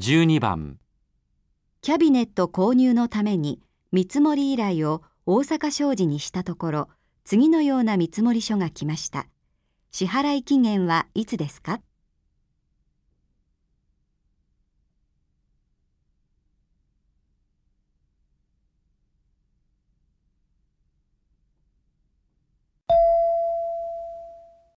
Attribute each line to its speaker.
Speaker 1: 12番
Speaker 2: キャビネット購入のために見積もり依頼を大阪商事にしたところ、次のような見積書が来ました。支払い期限はいつですか？